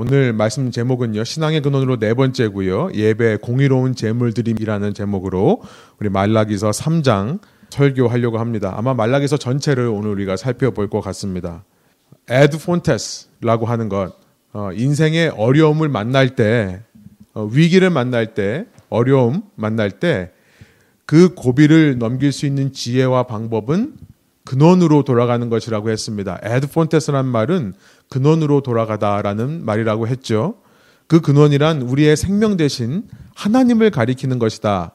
오늘 말씀 제목은요. 신앙의 근원으로 네 번째고요. 예배 공의로운 제물 드림이라는 제목으로 우리 말라기서 3장 설교하려고 합니다. 아마 말라기서 전체를 오늘 우리가 살펴볼 것 같습니다. Ad Fontes라고 하는 것 어, 인생의 어려움을 만날 때 어, 위기를 만날 때 어려움 만날 때 그 고비를 넘길 수 있는 지혜와 방법은 근원으로 돌아가는 것이라고 했습니다. Ad Fontes란 말은 근원으로 돌아가다라는 말이라고 했죠. 그 근원이란 우리의 생명 대신 하나님을 가리키는 것이다.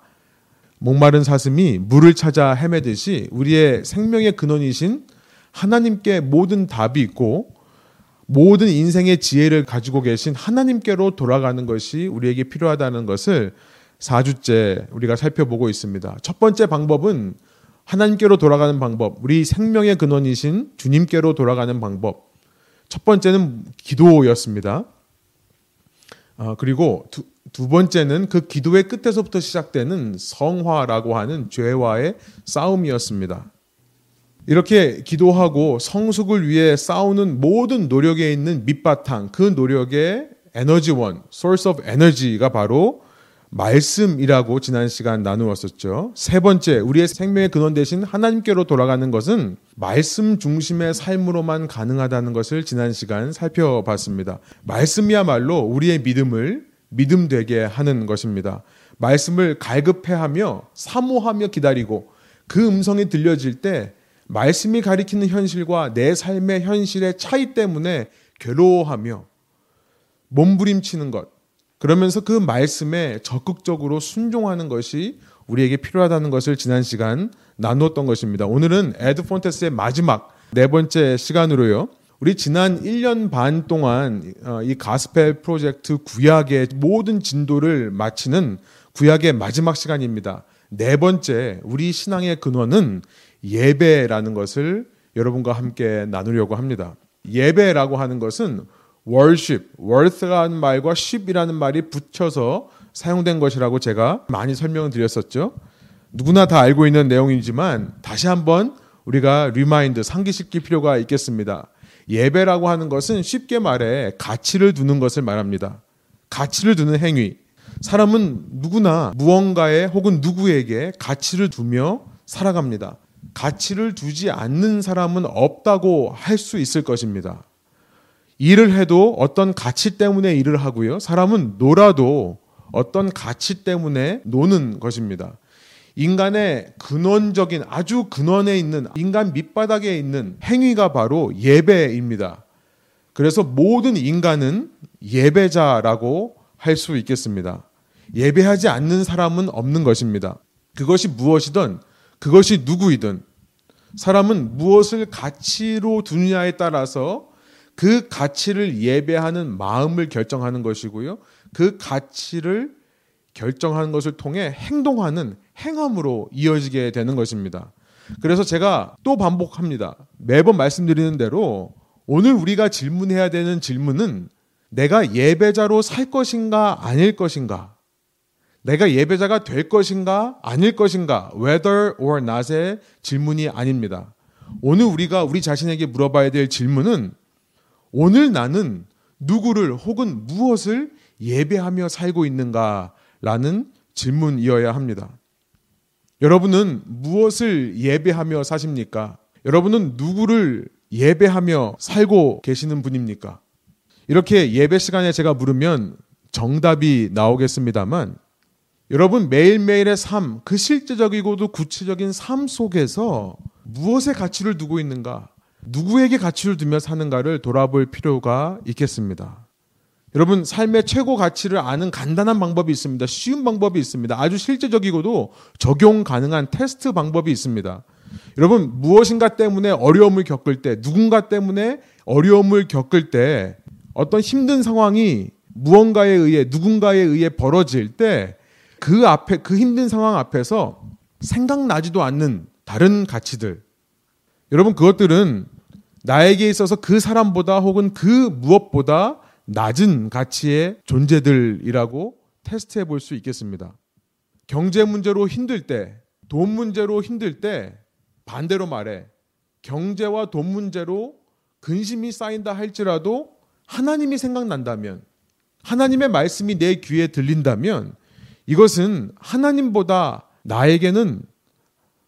목마른 사슴이 물을 찾아 헤매듯이 우리의 생명의 근원이신 하나님께 모든 답이 있고 모든 인생의 지혜를 가지고 계신 하나님께로 돌아가는 것이 우리에게 필요하다는 것을 4주째 우리가 살펴보고 있습니다. 첫 번째 방법은 하나님께로 돌아가는 방법, 우리 생명의 근원이신 주님께로 돌아가는 방법. 첫 번째는 기도였습니다. 아, 그리고 두, 두 번째는 그 기도의 끝에서부터 시작되는 성화라고 하는 죄와의 싸움이었습니다. 이렇게 기도하고 성숙을 위해 싸우는 모든 노력에 있는 밑바탕, 그 노력의 에너지원, source of energy가 바로 말씀이라고 지난 시간 나누었었죠. 세 번째, 우리의 생명의 근원 대신 하나님께로 돌아가는 것은 말씀 중심의 삶으로만 가능하다는 것을 지난 시간 살펴봤습니다. 말씀이야말로 우리의 믿음을 믿음되게 하는 것입니다. 말씀을 갈급해하며 사모하며 기다리고 그 음성이 들려질 때 말씀이 가리키는 현실과 내 삶의 현실의 차이 때문에 괴로워하며 몸부림치는 것, 그러면서 그 말씀에 적극적으로 순종하는 것이 우리에게 필요하다는 것을 지난 시간 나누었던 것입니다. 오늘은 에드 폰테스의 마지막 네 번째 시간으로요. 우리 지난 1년 반 동안 어, 이 가스펠 프로젝트 구약의 모든 진도를 마치는 구약의 마지막 시간입니다. 네 번째, 우리 신앙의 근원은 예배라는 것을 여러분과 함께 나누려고 합니다. 예배라고 하는 것은 worship, worth라는 말과 ship이라는 말이 붙여서 사용된 것이라고 제가 많이 설명을 드렸었죠. 누구나 다 알고 있는 내용이지만 다시 한번 우리가 remind 상기시킬 필요가 있겠습니다. 예배라고 하는 것은 쉽게 말해 가치를 두는 것을 말합니다. 가치를 두는 행위. 사람은 누구나 무언가에 혹은 누구에게 가치를 두며 살아갑니다. 가치를 두지 않는 사람은 없다고 할 수 있을 것입니다. 일을 해도 어떤 가치 때문에 일을 하고요. 사람은 놀아도 어떤 가치 때문에 노는 것입니다. 인간의 근원적인 아주 근원에 있는 인간 밑바닥에 있는 행위가 바로 예배입니다. 그래서 모든 인간은 예배자라고 할 수 있겠습니다. 예배하지 않는 사람은 없는 것입니다. 그것이 무엇이든 그것이 누구이든 사람은 무엇을 가치로 두느냐에 따라서 그 가치를 예배하는 마음을 결정하는 것이고요. 그 가치를 결정하는 것을 통해 행동하는 행함으로 이어지게 되는 것입니다. 그래서 제가 또 반복합니다. 매번 말씀드리는 대로 오늘 우리가 질문해야 되는 질문은 내가 예배자로 살 것인가 아닐 것인가? 내가 예배자가 될 것인가 아닐 것인가? whether or not의 질문이 아닙니다. 오늘 우리가 우리 자신에게 물어봐야 될 질문은 오늘 나는 누구를 혹은 무엇을 예배하며 살고 있는가라는 질문이어야 합니다. 여러분은 무엇을 예배하며 사십니까? 여러분은 누구를 예배하며 살고 계시는 분입니까? 이렇게 예배 시간에 제가 물으면 정답이 나오겠습니다만 여러분 매일매일의 삶, 그 실제적이고도 구체적인 삶 속에서 무엇에 가치를 두고 있는가? 누구에게 가치를 두며 사는가를 돌아볼 필요가 있겠습니다. 여러분, 삶의 최고 가치를 아는 간단한 방법이 있습니다. 쉬운 방법이 있습니다. 아주 실제적이고도 적용 가능한 테스트 방법이 있습니다. 여러분, 무엇인가 때문에 어려움을 겪을 때, 누군가 때문에 어려움을 겪을 때, 어떤 힘든 상황이 무언가에 의해, 누군가에 의해 벌어질 때, 그 앞에, 그 힘든 상황 앞에서 생각나지도 않는 다른 가치들. 여러분, 그것들은 나에게 있어서 그 사람보다 혹은 그 무엇보다 낮은 가치의 존재들이라고 테스트해 볼 수 있겠습니다. 경제 문제로 힘들 때, 돈 문제로 힘들 때 반대로 말해 경제와 돈 문제로 근심이 쌓인다 할지라도 하나님이 생각난다면 하나님의 말씀이 내 귀에 들린다면 이것은 하나님보다 나에게는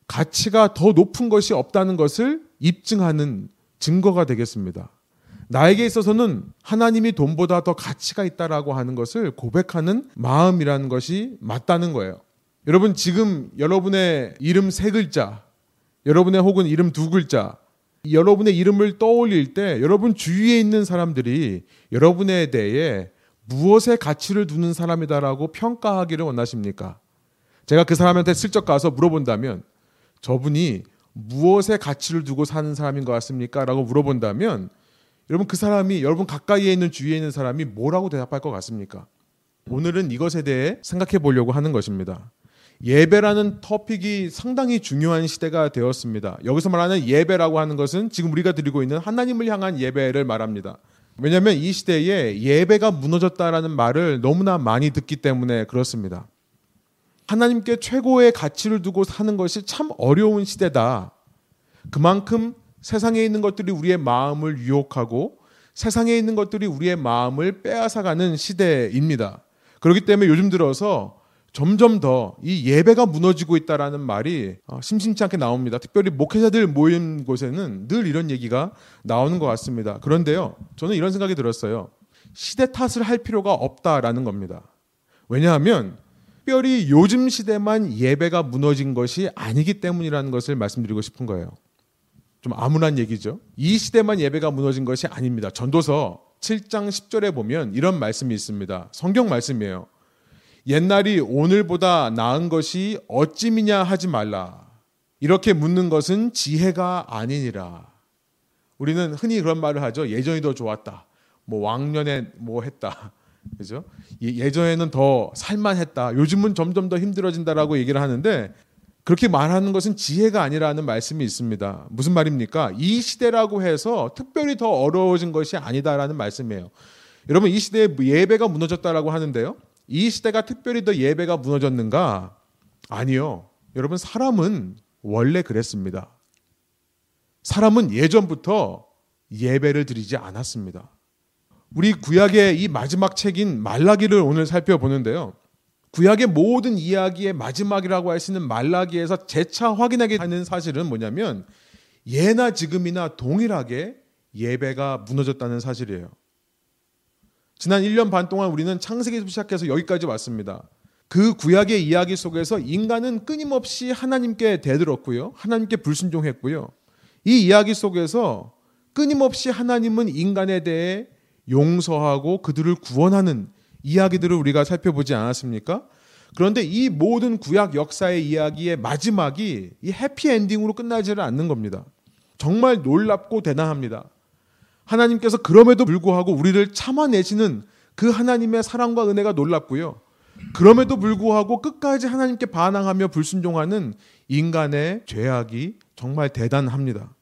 가치가 더 높은 것이 없다는 것을 입증하는 증거가 되겠습니다. 나에게 있어서는 하나님이 돈보다 더 가치가 있다라고 하는 것을 고백하는 마음이라는 것이 맞다는 거예요. 여러분 지금 여러분의 이름 세 글자, 여러분의 혹은 이름 두 글자, 여러분의 이름을 떠올릴 때 여러분 주위에 있는 사람들이 여러분에 대해 무엇에 가치를 두는 사람이다라고 평가하기를 원하십니까? 제가 그 사람한테 슬쩍 가서 물어본다면 저분이 무엇에 가치를 두고 사는 사람인 것 같습니까? 라고 물어본다면 여러분 그 사람이 여러분 가까이에 있는 주위에 있는 사람이 뭐라고 대답할 것 같습니까? 오늘은 이것에 대해 생각해 보려고 하는 것입니다. 예배라는 토픽이 상당히 중요한 시대가 되었습니다. 여기서 말하는 예배라고 하는 것은 지금 우리가 드리고 있는 하나님을 향한 예배를 말합니다. 왜냐하면 이 시대에 예배가 무너졌다라는 말을 너무나 많이 듣기 때문에 그렇습니다. 하나님께 최고의 가치를 두고 사는 것이 참 어려운 시대다. 그만큼 세상에 있는 것들이 우리의 마음을 유혹하고 세상에 있는 것들이 우리의 마음을 빼앗아가는 시대입니다. 그렇기 때문에 요즘 들어서 점점 더 이 예배가 무너지고 있다라는 말이 어, 심심치 않게 나옵니다. 특별히 목회자들 모인 곳에는 늘 이런 얘기가 나오는 것 같습니다. 그런데요, 저는 이런 생각이 들었어요. 시대 탓을 할 필요가 없다라는 겁니다. 왜냐하면 특별히 요즘 시대만 예배가 무너진 것이 아니기 때문이라는 것을 말씀드리고 싶은 거예요. 좀 암울한 얘기죠. 이 시대만 예배가 무너진 것이 아닙니다. 전도서 7장 10절에 보면 이런 말씀이 있습니다. 성경 말씀이에요. 옛날이 오늘보다 나은 것이 어찌미냐 하지 말라. 이렇게 묻는 것은 지혜가 아니니라. 우리는 흔히 그런 말을 하죠. 예전이 더 좋았다. 뭐 왕년에 뭐 했다. 그죠? 예전에는 더 살만했다. 요즘은 점점 더 힘들어진다라고 얘기를 하는데 그렇게 말하는 것은 지혜가 아니라는 말씀이 있습니다. 무슨 말입니까? 이 시대라고 해서 특별히 더 어려워진 것이 아니다라는 말씀이에요. 여러분 이 시대에 예배가 무너졌다라고 하는데요. 이 시대가 특별히 더 예배가 무너졌는가? 아니요. 여러분, 사람은 원래 그랬습니다. 사람은 예전부터 예배를 드리지 않았습니다. 우리 구약의 이 마지막 책인 말라기를 오늘 살펴보는데요. 구약의 모든 이야기의 마지막이라고 할 수 있는 말라기에서 재차 확인하게 하는 사실은 뭐냐면 예나 지금이나 동일하게 예배가 무너졌다는 사실이에요. 지난 1년 반 동안 우리는 창세기부터 시작해서 여기까지 왔습니다. 그 구약의 이야기 속에서 인간은 끊임없이 하나님께 대들었고요. 하나님께 불순종했고요. 이 이야기 속에서 끊임없이 하나님은 인간에 대해 용서하고 그들을 구원하는 이야기들을 우리가 살펴보지 않았습니까? 그런데 이 모든 구약 역사의 이야기의 마지막이 이 해피 엔딩으로 끝나지는 않는 겁니다. 정말 놀랍고 대단합니다. 하나님께서 그럼에도 불구하고 우리를 참아내시는 그 하나님의 사랑과 은혜가 놀랍고요. 그럼에도 불구하고 끝까지 하나님께 반항하며 불순종하는 인간의 죄악이 정말 대단합니다.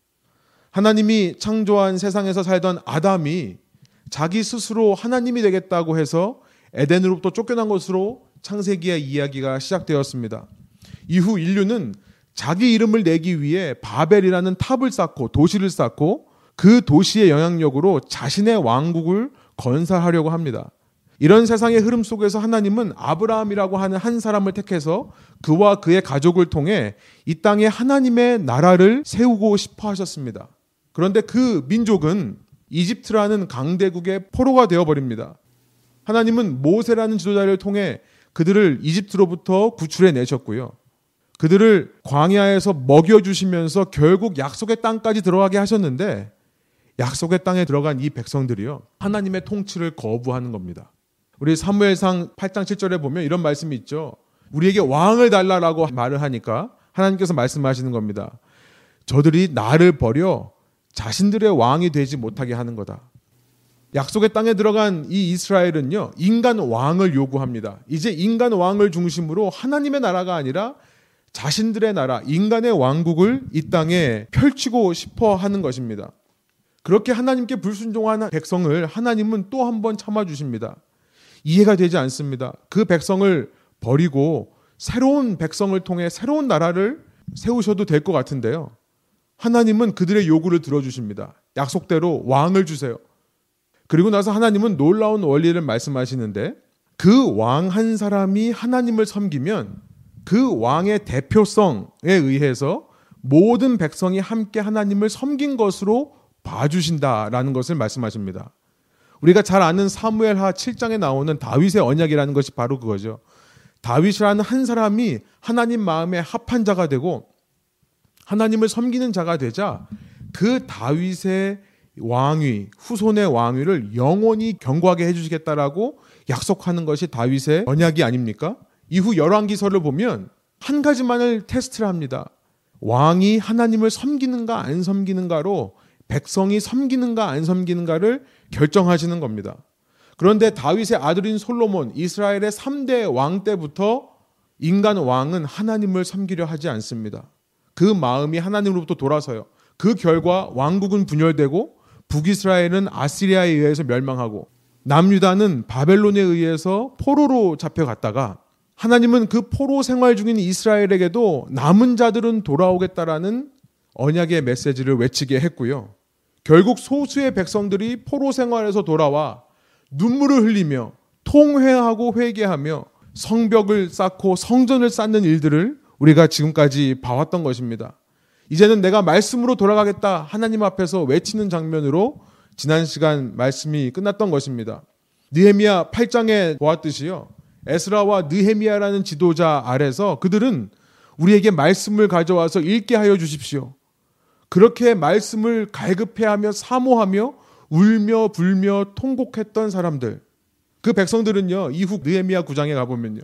하나님이 창조한 세상에서 살던 아담이 자기 스스로 하나님이 되겠다고 해서 에덴으로부터 쫓겨난 것으로 창세기의 이야기가 시작되었습니다. 이후 인류는 자기 이름을 내기 위해 바벨이라는 탑을 쌓고 도시를 쌓고 그 도시의 영향력으로 자신의 왕국을 건설하려고 합니다. 이런 세상의 흐름 속에서 하나님은 아브라함이라고 하는 한 사람을 택해서 그와 그의 가족을 통해 이 땅에 하나님의 나라를 세우고 싶어 하셨습니다. 그런데 그 민족은 이집트라는 강대국의 포로가 되어버립니다. 하나님은 모세라는 지도자를 통해 그들을 이집트로부터 구출해 내셨고요. 그들을 광야에서 먹여주시면서 결국 약속의 땅까지 들어가게 하셨는데 약속의 땅에 들어간 이 백성들이요. 하나님의 통치를 거부하는 겁니다. 우리 사무엘상 8장 7절에 보면 이런 말씀이 있죠. 우리에게 왕을 달라라고 말을 하니까 하나님께서 말씀하시는 겁니다. 저들이 나를 버려 자신들의 왕이 되지 못하게 하는 거다. 약속의 땅에 들어간 이 이스라엘은요, 인간 왕을 요구합니다. 이제 인간 왕을 중심으로 하나님의 나라가 아니라 자신들의 나라, 인간의 왕국을 이 땅에 펼치고 싶어 하는 것입니다. 그렇게 하나님께 불순종한 백성을 하나님은 또 한 번 참아주십니다. 이해가 되지 않습니다. 그 백성을 버리고 새로운 백성을 통해 새로운 나라를 세우셔도 될 것 같은데요. 하나님은 그들의 요구를 들어주십니다. 약속대로 왕을 주세요. 그리고 나서 하나님은 놀라운 원리를 말씀하시는데 그 왕 한 사람이 하나님을 섬기면 그 왕의 대표성에 의해서 모든 백성이 함께 하나님을 섬긴 것으로 봐주신다라는 것을 말씀하십니다. 우리가 잘 아는 사무엘하 7장에 나오는 다윗의 언약이라는 것이 바로 그거죠. 다윗이라는 한 사람이 하나님 마음에 합한 자가 되고 하나님을 섬기는 자가 되자 그 다윗의 왕위, 후손의 왕위를 영원히 경고하게 해주시겠다라고 약속하는 것이 다윗의 언약이 아닙니까? 이후 열왕기서를 보면 한 가지만을 테스트를 합니다. 왕이 하나님을 섬기는가 안 섬기는가로 백성이 섬기는가 안 섬기는가를 결정하시는 겁니다. 그런데 다윗의 아들인 솔로몬, 이스라엘의 3대 왕 때부터 인간 왕은 하나님을 섬기려 하지 않습니다. 그 마음이 하나님으로부터 돌아서요. 그 결과 왕국은 분열되고 북이스라엘은 아시리아에 의해서 멸망하고 남유다는 바벨론에 의해서 포로로 잡혀갔다가 하나님은 그 포로 생활 중인 이스라엘에게도 남은 자들은 돌아오겠다라는 언약의 메시지를 외치게 했고요. 결국 소수의 백성들이 포로 생활에서 돌아와 눈물을 흘리며 통회하고 회개하며 성벽을 쌓고 성전을 쌓는 일들을 우리가 지금까지 봐왔던 것입니다. 이제는 내가 말씀으로 돌아가겠다 하나님 앞에서 외치는 장면으로 지난 시간 말씀이 끝났던 것입니다. 느헤미야 8장에 보았듯이요. 에스라와 느헤미야라는 지도자 아래서 그들은 우리에게 말씀을 가져와서 읽게 하여 주십시오. 그렇게 말씀을 갈급해하며 사모하며 울며 불며 통곡했던 사람들. 그 백성들은요. 이후 느헤미야 9장에 가보면요.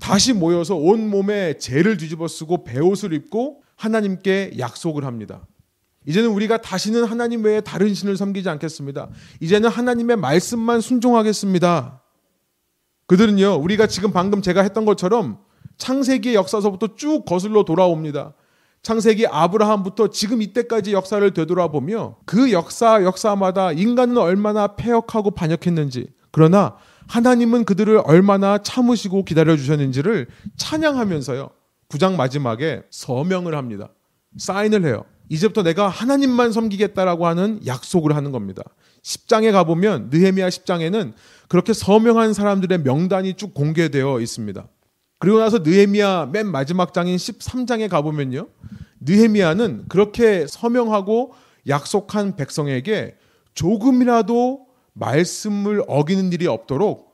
다시 모여서 온 몸에 죄를 뒤집어 쓰고 베옷을 입고 하나님께 약속을 합니다. 이제는 우리가 다시는 하나님 외에 다른 신을 섬기지 않겠습니다. 이제는 하나님의 말씀만 순종하겠습니다. 그들은요, 우리가 지금 방금 제가 했던 것처럼 창세기의 역사서부터 쭉 거슬러 돌아옵니다. 창세기 아브라함부터 지금 이때까지 역사를 되돌아보며 그 역사 역사마다 인간은 얼마나 폐역하고 반역했는지 그러나 하나님은 그들을 얼마나 참으시고 기다려 주셨는지를 찬양하면서요. 구장 마지막에 서명을 합니다. 사인을 해요. 이제부터 내가 하나님만 섬기겠다라고 하는 약속을 하는 겁니다. 10장에 가보면 느헤미야 10장에는 그렇게 서명한 사람들의 명단이 쭉 공개되어 있습니다. 그리고 나서 느헤미야 맨 마지막 장인 13장에 가보면요. 느헤미야는 그렇게 서명하고 약속한 백성에게 조금이라도 말씀을 어기는 일이 없도록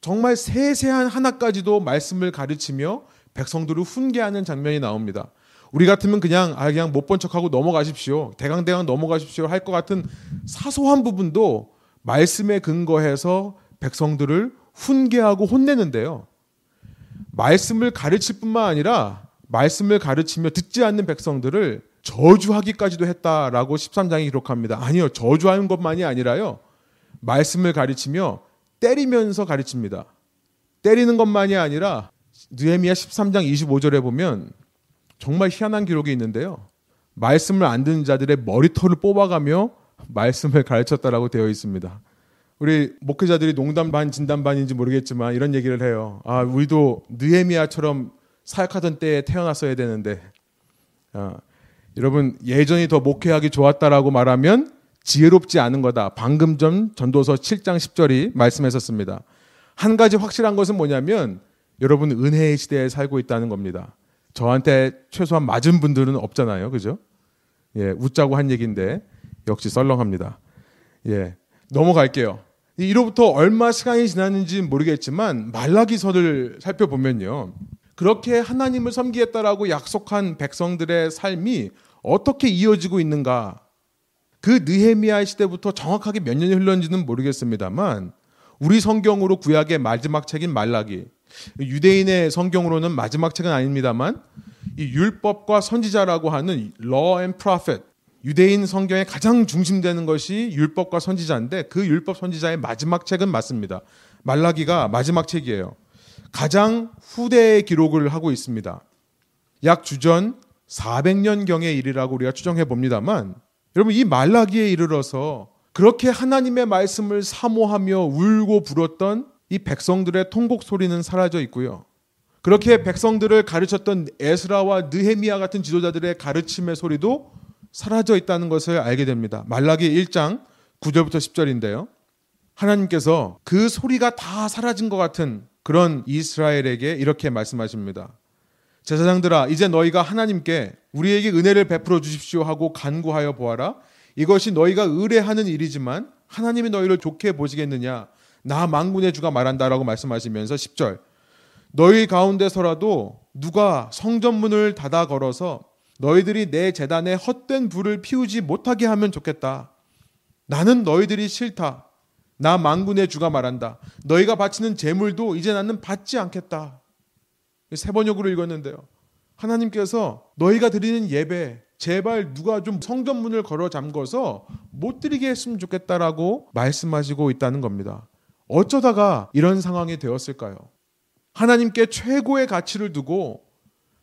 정말 세세한 하나까지도 말씀을 가르치며 백성들을 훈계하는 장면이 나옵니다. 우리 같으면 그냥 아 그냥 못 본 척하고 넘어가십시오. 대강대강 넘어가십시오 할 것 같은 사소한 부분도 말씀에 근거해서 백성들을 훈계하고 혼내는데요. 말씀을 가르칠 뿐만 아니라 말씀을 가르치며 듣지 않는 백성들을 저주하기까지도 했다라고 13장이 기록합니다. 아니요. 저주하는 것만이 아니라요. 말씀을 가르치며 때리면서 가르칩니다. 때리는 것만이 아니라 느헤미야 13장 25절에 보면 정말 희한한 기록이 있는데요. 말씀을 안 듣는 자들의 머리털을 뽑아가며 말씀을 가르쳤다라고 되어 있습니다. 우리 목회자들이 농담 반 진담 반인지 모르겠지만 이런 얘기를 해요. 아, 우리도 느헤미야처럼 사역하던 때에 태어났어야 되는데 아, 여러분 예전이 더 목회하기 좋았다라고 말하면 지혜롭지 않은 거다. 방금 전 전도서 7장 10절이 말씀했었습니다. 한 가지 확실한 것은 뭐냐면 여러분 은혜의 시대에 살고 있다는 겁니다. 저한테 최소한 맞은 분들은 없잖아요. 그죠? 예, 웃자고 한 얘기인데 역시 썰렁합니다. 예. 넘어갈게요. 이로부터 얼마 시간이 지났는지 모르겠지만 말라기서를 살펴보면요. 그렇게 하나님을 섬기겠다라고 약속한 백성들의 삶이 어떻게 이어지고 있는가? 그 느헤미야 시대부터 정확하게 몇 년이 흘렀는지는 모르겠습니다만 우리 성경으로 구약의 마지막 책인 말라기 유대인의 성경으로는 마지막 책은 아닙니다만 이 율법과 선지자라고 하는 law and prophet 유대인 성경의 가장 중심되는 것이 율법과 선지자인데 그 율법 선지자의 마지막 책은 맞습니다. 말라기가 마지막 책이에요. 가장 후대의 기록을 하고 있습니다. 약 주전 400년경의 일이라고 우리가 추정해 봅니다만 여러분 이 말라기에 이르러서 그렇게 하나님의 말씀을 사모하며 울고 불었던 이 백성들의 통곡 소리는 사라져 있고요. 그렇게 백성들을 가르쳤던 에스라와 느헤미야 같은 지도자들의 가르침의 소리도 사라져 있다는 것을 알게 됩니다. 말라기 1장 9절부터 10절인데요. 하나님께서 그 소리가 다 사라진 것 같은 그런 이스라엘에게 이렇게 말씀하십니다. 제사장들아, 이제 너희가 하나님께 우리에게 은혜를 베풀어 주십시오 하고 간구하여 보아라. 이것이 너희가 의뢰하는 일이지만 하나님이 너희를 좋게 보시겠느냐? 나 망군의 주가 말한다라고 말씀하시면서 10절. 너희 가운데서라도 누가 성전문을 닫아 걸어서 너희들이 내 재단에 헛된 불을 피우지 못하게 하면 좋겠다. 나는 너희들이 싫다. 나 망군의 주가 말한다. 너희가 바치는 재물도 이제 나는 받지 않겠다. 세 번역으로 읽었는데요. 하나님께서 너희가 드리는 예배 제발 누가 좀 성전문을 걸어 잠궈서 못 드리게 했으면 좋겠다라고 말씀하시고 있다는 겁니다. 어쩌다가 이런 상황이 되었을까요? 하나님께 최고의 가치를 두고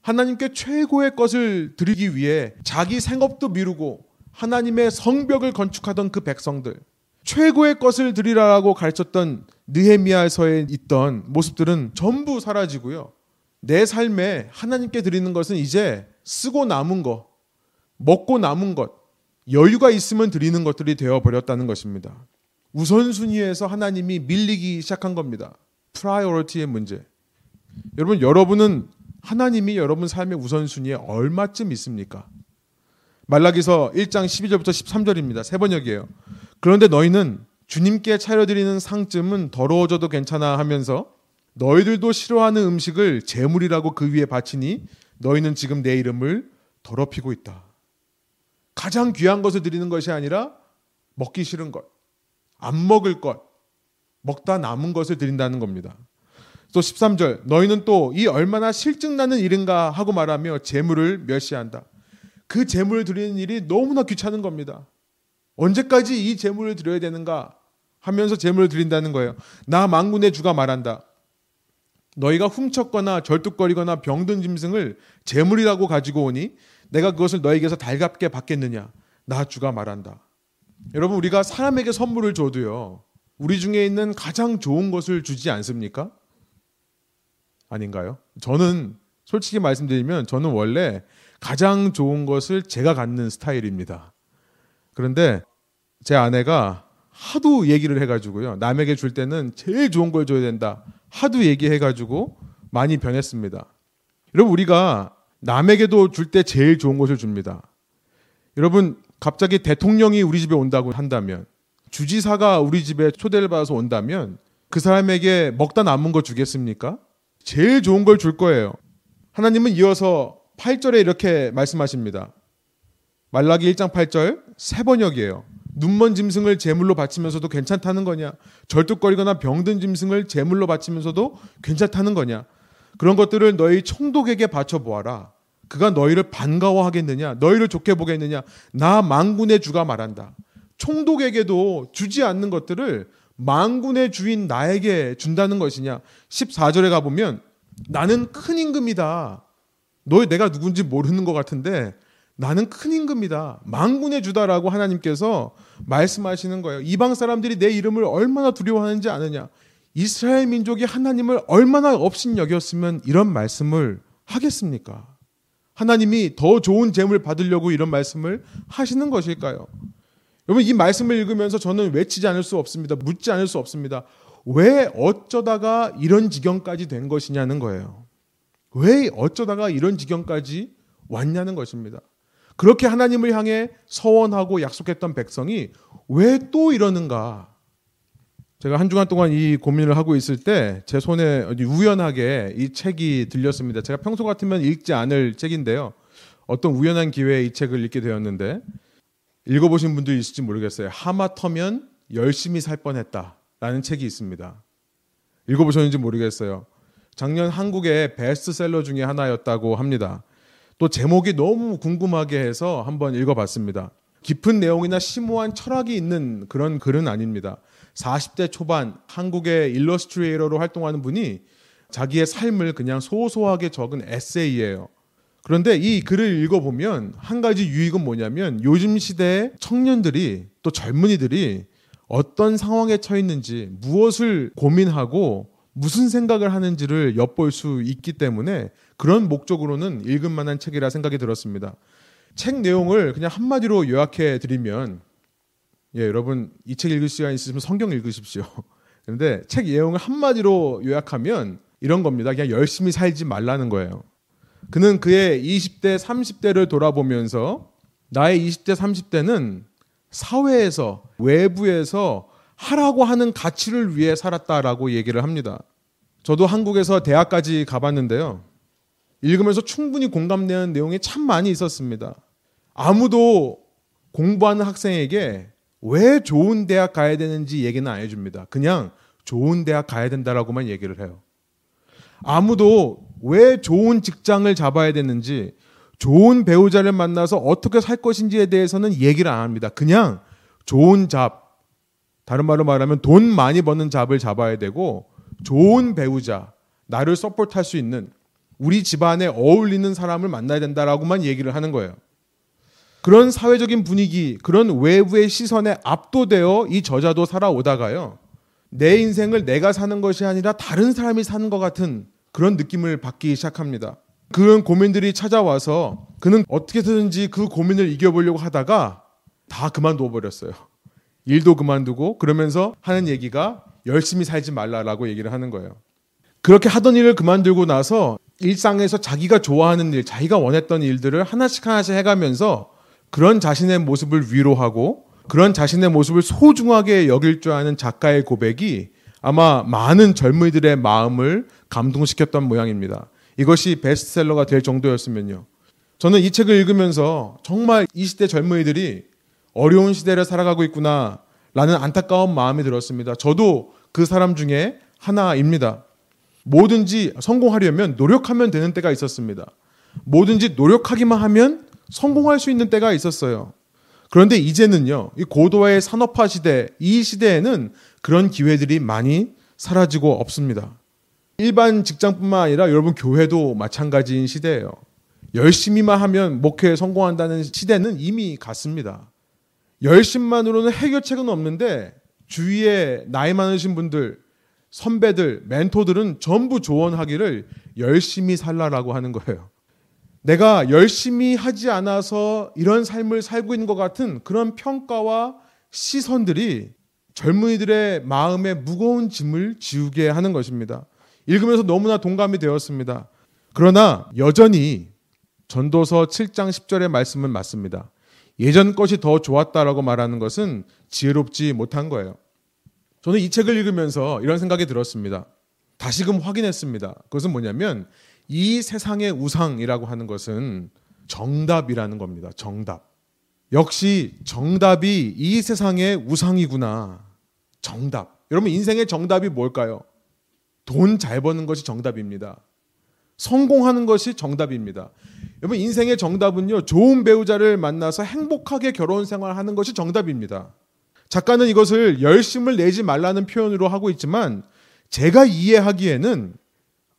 하나님께 최고의 것을 드리기 위해 자기 생업도 미루고 하나님의 성벽을 건축하던 그 백성들 최고의 것을 드리라고 가르쳤던 느헤미야서에 있던 모습들은 전부 사라지고요. 내 삶에 하나님께 드리는 것은 이제 쓰고 남은 것, 먹고 남은 것, 여유가 있으면 드리는 것들이 되어 버렸다는 것입니다. 우선순위에서 하나님이 밀리기 시작한 겁니다. priority의 문제. 여러분, 여러분은 하나님이 여러분 삶의 우선순위에 얼마쯤 있습니까? 말라기서 1장 12절부터 13절입니다. 세 번역이에요. 그런데 너희는 주님께 차려드리는 상쯤은 더러워져도 괜찮아 하면서 너희들도 싫어하는 음식을 제물이라고 그 위에 바치니 너희는 지금 내 이름을 더럽히고 있다. 가장 귀한 것을 드리는 것이 아니라 먹기 싫은 것, 안 먹을 것, 먹다 남은 것을 드린다는 겁니다. 또 13절 너희는 또 이 얼마나 실증나는 일인가 하고 말하며 재물을 멸시한다. 그 재물을 드리는 일이 너무나 귀찮은 겁니다. 언제까지 이 재물을 드려야 되는가 하면서 재물을 드린다는 거예요. 나 망군의 주가 말한다. 너희가 훔쳤거나 절뚝거리거나 병든 짐승을 재물이라고 가지고 오니 내가 그것을 너에게서 달갑게 받겠느냐? 나 주가 말한다. 여러분 우리가 사람에게 선물을 줘도요. 우리 중에 있는 가장 좋은 것을 주지 않습니까? 아닌가요? 저는 솔직히 말씀드리면 저는 원래 가장 좋은 것을 제가 갖는 스타일입니다. 그런데 제 아내가 하도 얘기를 해가지고요. 남에게 줄 때는 제일 좋은 걸 줘야 된다. 하도 얘기해가지고 많이 변했습니다. 여러분, 우리가 남에게도 줄 때 제일 좋은 것을 줍니다. 여러분, 갑자기 대통령이 우리 집에 온다고 한다면, 주지사가 우리 집에 초대를 받아서 온다면, 그 사람에게 먹다 남은 거 주겠습니까? 제일 좋은 걸 줄 거예요. 하나님은 이어서 8절에 이렇게 말씀하십니다. 말라기 1장 8절 세 번역이에요. 눈먼 짐승을 제물로 바치면서도 괜찮다는 거냐? 절뚝거리거나 병든 짐승을 제물로 바치면서도 괜찮다는 거냐? 그런 것들을 너희 총독에게 바쳐 보아라. 그가 너희를 반가워하겠느냐? 너희를 좋게 보겠느냐? 나 망군의 주가 말한다. 총독에게도 주지 않는 것들을 망군의 주인 나에게 준다는 것이냐? 14절에 가 보면 나는 큰 임금이다. 너 내가 누군지 모르는 것 같은데 나는 큰 임금이다. 망군의 주다라고 하나님께서 말씀하시는 거예요. 이방 사람들이 내 이름을 얼마나 두려워하는지 아느냐? 이스라엘 민족이 하나님을 얼마나 업신 여겼으면 이런 말씀을 하겠습니까? 하나님이 더 좋은 재물 받으려고 이런 말씀을 하시는 것일까요? 여러분 이 말씀을 읽으면서 저는 외치지 않을 수 없습니다. 묻지 않을 수 없습니다. 왜 어쩌다가 이런 지경까지 된 것이냐는 거예요. 왜 어쩌다가 이런 지경까지 왔냐는 것입니다. 그렇게 하나님을 향해 서원하고 약속했던 백성이 왜 또 이러는가? 제가 한 주간 동안 이 고민을 하고 있을 때 제 손에 우연하게 이 책이 들렸습니다. 제가 평소 같으면 읽지 않을 책인데요. 어떤 우연한 기회에 이 책을 읽게 되었는데 읽어보신 분들 있을지 모르겠어요. 하마터면 열심히 살 뻔했다라는 책이 있습니다. 읽어보셨는지 모르겠어요. 작년 한국의 베스트셀러 중에 하나였다고 합니다. 또 제목이 너무 궁금하게 해서 한번 읽어봤습니다. 깊은 내용이나 심오한 철학이 있는 그런 글은 아닙니다. 40대 초반 한국의 일러스트레이터로 활동하는 분이 자기의 삶을 그냥 소소하게 적은 에세이예요. 그런데 이 글을 읽어보면 한 가지 유익은 뭐냐면 요즘 시대의 청년들이 또 젊은이들이 어떤 상황에 처했는지 무엇을 고민하고 무슨 생각을 하는지를 엿볼 수 있기 때문에 그런 목적으로는 읽을 만한 책이라 생각이 들었습니다. 책 내용을 그냥 한마디로 요약해 드리면 예, 여러분 이 책 읽을 시간 있으시면 성경 읽으십시오. 그런데 책 내용을 한마디로 요약하면 이런 겁니다. 그냥 열심히 살지 말라는 거예요. 그는 그의 20대, 30대를 돌아보면서 나의 20대, 30대는 사회에서, 외부에서 하라고 하는 가치를 위해 살았다라고 얘기를 합니다. 저도 한국에서 대학까지 가봤는데요. 읽으면서 충분히 공감되는 내용이 참 많이 있었습니다. 아무도 공부하는 학생에게 왜 좋은 대학 가야 되는지 얘기는 안 해줍니다. 그냥 좋은 대학 가야 된다라고만 얘기를 해요. 아무도 왜 좋은 직장을 잡아야 되는지, 좋은 배우자를 만나서 어떻게 살 것인지에 대해서는 얘기를 안 합니다. 그냥 좋은 잡, 다른 말로 말하면 돈 많이 버는 잡을 잡아야 되고, 좋은 배우자, 나를 서포트할 수 있는 우리 집안에 어울리는 사람을 만나야 된다라고만 얘기를 하는 거예요. 그런 사회적인 분위기, 그런 외부의 시선에 압도되어 이 저자도 살아오다가요. 내 인생을 내가 사는 것이 아니라 다른 사람이 사는 것 같은 그런 느낌을 받기 시작합니다. 그런 고민들이 찾아와서 그는 어떻게든지 그 고민을 이겨보려고 하다가 다 그만둬 버렸어요. 일도 그만두고 그러면서 하는 얘기가 열심히 살지 말라라고 얘기를 하는 거예요. 그렇게 하던 일을 그만두고 나서 일상에서 자기가 좋아하는 일, 자기가 원했던 일들을 하나씩 하나씩 해가면서 그런 자신의 모습을 위로하고 그런 자신의 모습을 소중하게 여길 줄 아는 작가의 고백이 아마 많은 젊은이들의 마음을 감동시켰던 모양입니다. 이것이 베스트셀러가 될 정도였으면요. 저는 이 책을 읽으면서 정말 이 시대 젊은이들이 어려운 시대를 살아가고 있구나 라는 안타까운 마음이 들었습니다. 저도 그 사람 중에 하나입니다. 뭐든지 성공하려면 노력하면 되는 때가 있었습니다. 뭐든지 노력하기만 하면 성공할 수 있는 때가 있었어요. 그런데 이제는요, 이 고도화의 산업화 시대, 이 시대에는 그런 기회들이 많이 사라지고 없습니다. 일반 직장뿐만 아니라 여러분 교회도 마찬가지인 시대예요. 열심히만 하면 목회에 성공한다는 시대는 이미 갔습니다. 열심만으로는 해결책은 없는데 주위에 나이 많으신 분들, 선배들, 멘토들은 전부 조언하기를 열심히 살라라고 하는 거예요. 내가 열심히 하지 않아서 이런 삶을 살고 있는 것 같은 그런 평가와 시선들이 젊은이들의 마음에 무거운 짐을 지우게 하는 것입니다. 읽으면서 너무나 동감이 되었습니다. 그러나 여전히 전도서 7장 10절의 말씀은 맞습니다. 예전 것이 더 좋았다라고 말하는 것은 지혜롭지 못한 거예요. 저는 이 책을 읽으면서 이런 생각이 들었습니다. 다시금 확인했습니다. 그것은 뭐냐면 이 세상의 우상이라고 하는 것은 정답이라는 겁니다. 정답. 역시 정답이 이 세상의 우상이구나. 정답. 여러분 인생의 정답이 뭘까요? 돈 잘 버는 것이 정답입니다. 성공하는 것이 정답입니다. 여러분 인생의 정답은요. 좋은 배우자를 만나서 행복하게 결혼 생활하는 것이 정답입니다. 작가는 이것을 열심을 내지 말라는 표현으로 하고 있지만 제가 이해하기에는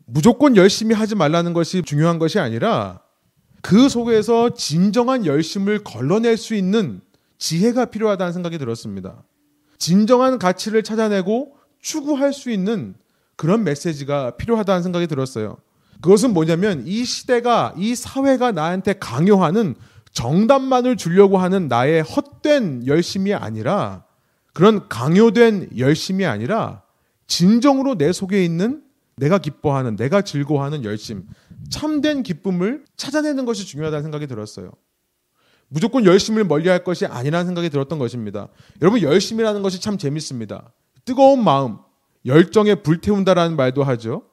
무조건 열심히 하지 말라는 것이 중요한 것이 아니라 그 속에서 진정한 열심을 걸러낼 수 있는 지혜가 필요하다는 생각이 들었습니다. 진정한 가치를 찾아내고 추구할 수 있는 그런 메시지가 필요하다는 생각이 들었어요. 그것은 뭐냐면 이 시대가, 이 사회가 나한테 강요하는 정답만을 주려고 하는 나의 헛된 열심이 아니라 그런 강요된 열심이 아니라 진정으로 내 속에 있는 내가 기뻐하는, 내가 즐거워하는 열심, 참된 기쁨을 찾아내는 것이 중요하다는 생각이 들었어요. 무조건 열심을 멀리할 것이 아니라는 생각이 들었던 것입니다. 여러분 열심이라는 것이 참 재밌습니다. 뜨거운 마음, 열정에 불태운다라는 말도 하죠.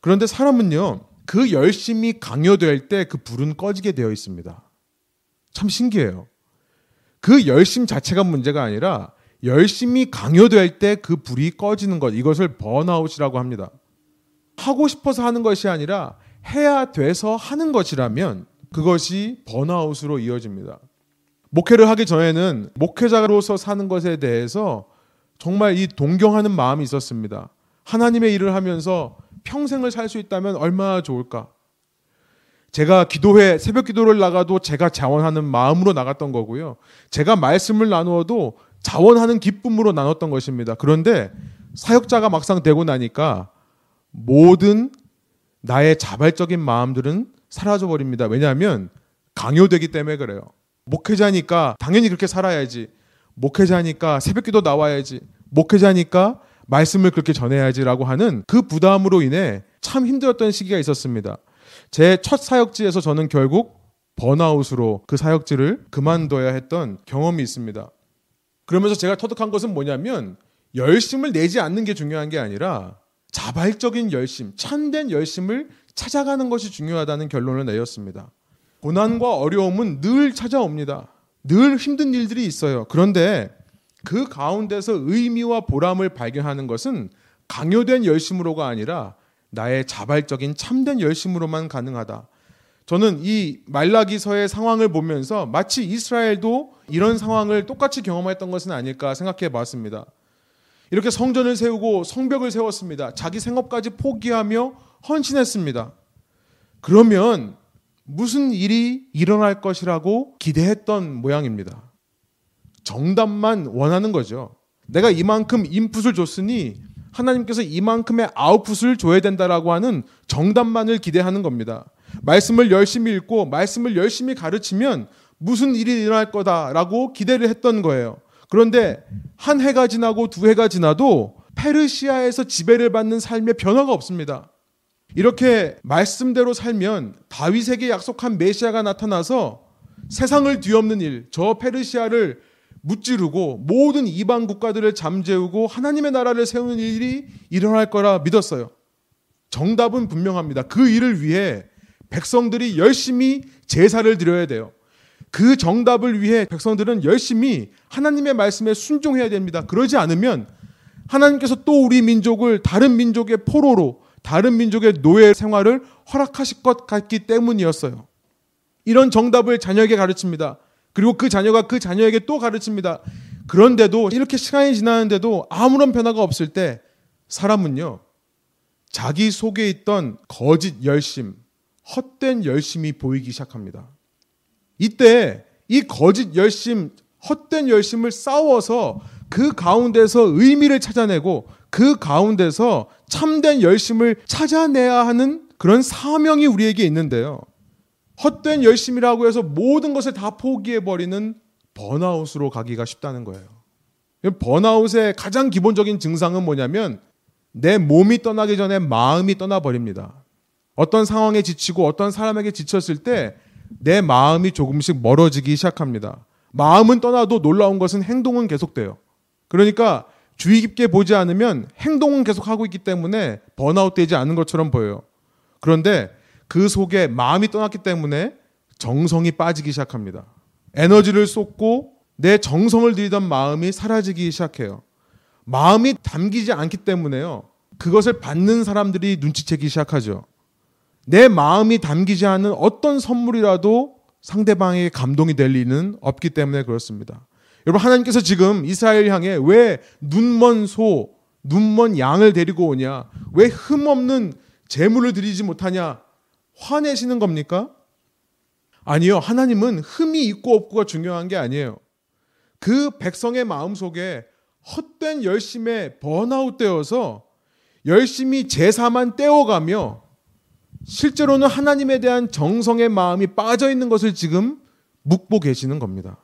그런데 사람은요, 그 열심이 강요될 때 그 불은 꺼지게 되어 있습니다. 참 신기해요. 그 열심 자체가 문제가 아니라 열심히 강요될 때 그 불이 꺼지는 것, 이것을 번아웃이라고 합니다. 하고 싶어서 하는 것이 아니라 해야 돼서 하는 것이라면 그것이 번아웃으로 이어집니다. 목회를 하기 전에는 목회자로서 사는 것에 대해서 정말 이 동경하는 마음이 있었습니다. 하나님의 일을 하면서 평생을 살 수 있다면 얼마나 좋을까? 제가 기도회 새벽 기도를 나가도 제가 자원하는 마음으로 나갔던 거고요. 제가 말씀을 나누어도 자원하는 기쁨으로 나눴던 것입니다. 그런데 사역자가 막상 되고 나니까 모든 나의 자발적인 마음들은 사라져 버립니다. 왜냐하면 강요되기 때문에 그래요. 목회자니까 당연히 그렇게 살아야지. 목회자니까 새벽기도 나와야지. 목회자니까 말씀을 그렇게 전해야지라고 하는 그 부담으로 인해 참 힘들었던 시기가 있었습니다. 제 첫 사역지에서 저는 결국 번아웃으로 그 사역지를 그만둬야 했던 경험이 있습니다. 그러면서 제가 터득한 것은 뭐냐면 열심을 내지 않는 게 중요한 게 아니라 자발적인 열심, 참된 열심을 찾아가는 것이 중요하다는 결론을 내렸습니다. 고난과 어려움은 늘 찾아옵니다. 늘 힘든 일들이 있어요. 그런데 그 가운데서 의미와 보람을 발견하는 것은 강요된 열심으로가 아니라 나의 자발적인 참된 열심으로만 가능하다. 저는 이 말라기서의 상황을 보면서 마치 이스라엘도 이런 상황을 똑같이 경험했던 것은 아닐까 생각해 봤습니다. 이렇게 성전을 세우고 성벽을 세웠습니다. 자기 생업까지 포기하며 헌신했습니다. 그러면 무슨 일이 일어날 것이라고 기대했던 모양입니다. 정답만 원하는 거죠. 내가 이만큼 인풋을 줬으니 하나님께서 이만큼의 아웃풋을 줘야 된다라고 하는 정답만을 기대하는 겁니다. 말씀을 열심히 읽고 말씀을 열심히 가르치면 무슨 일이 일어날 거다라고 기대를 했던 거예요. 그런데 한 해가 지나고 두 해가 지나도 페르시아에서 지배를 받는 삶의 변화가 없습니다. 이렇게 말씀대로 살면 다윗에게 약속한 메시아가 나타나서 세상을 뒤엎는 일, 저 페르시아를 무찌르고 모든 이방 국가들을 잠재우고 하나님의 나라를 세우는 일이 일어날 거라 믿었어요. 정답은 분명합니다. 그 일을 위해 백성들이 열심히 제사를 드려야 돼요. 그 정답을 위해 백성들은 열심히 하나님의 말씀에 순종해야 됩니다. 그러지 않으면 하나님께서 또 우리 민족을 다른 민족의 포로로 다른 민족의 노예 생활을 허락하실 것 같기 때문이었어요. 이런 정답을 자녀에게 가르칩니다. 그리고 그 자녀가 그 자녀에게 또 가르칩니다. 그런데도 이렇게 시간이 지나는데도 아무런 변화가 없을 때 사람은요, 자기 속에 있던 거짓 열심, 헛된 열심이 보이기 시작합니다. 이때 이 거짓 열심, 헛된 열심을 싸워서 그 가운데서 의미를 찾아내고 그 가운데서 참된 열심을 찾아내야 하는 그런 사명이 우리에게 있는데요. 헛된 열심이라고 해서 모든 것을 다 포기해버리는 번아웃으로 가기가 쉽다는 거예요. 번아웃의 가장 기본적인 증상은 뭐냐면 내 몸이 떠나기 전에 마음이 떠나버립니다. 어떤 상황에 지치고 어떤 사람에게 지쳤을 때 내 마음이 조금씩 멀어지기 시작합니다. 마음은 떠나도 놀라운 것은 행동은 계속돼요. 그러니까 주의 깊게 보지 않으면 행동은 계속 하고 있기 때문에 번아웃 되지 않은 것처럼 보여요. 그런데 그 속에 마음이 떠났기 때문에 정성이 빠지기 시작합니다. 에너지를 쏟고 내 정성을 들이던 마음이 사라지기 시작해요. 마음이 담기지 않기 때문에요. 그것을 받는 사람들이 눈치채기 시작하죠. 내 마음이 담기지 않은 어떤 선물이라도 상대방에게 감동이 될 리는 없기 때문에 그렇습니다. 여러분 하나님께서 지금 이스라엘 향해 왜 눈먼 소, 눈먼 양을 데리고 오냐? 왜 흠없는 재물을 드리지 못하냐? 화내시는 겁니까? 아니요. 하나님은 흠이 있고 없고가 중요한 게 아니에요. 그 백성의 마음 속에 헛된 열심에 번아웃 되어서 열심히 제사만 떼어가며 실제로는 하나님에 대한 정성의 마음이 빠져 있는 것을 지금 묵보 계시는 겁니다.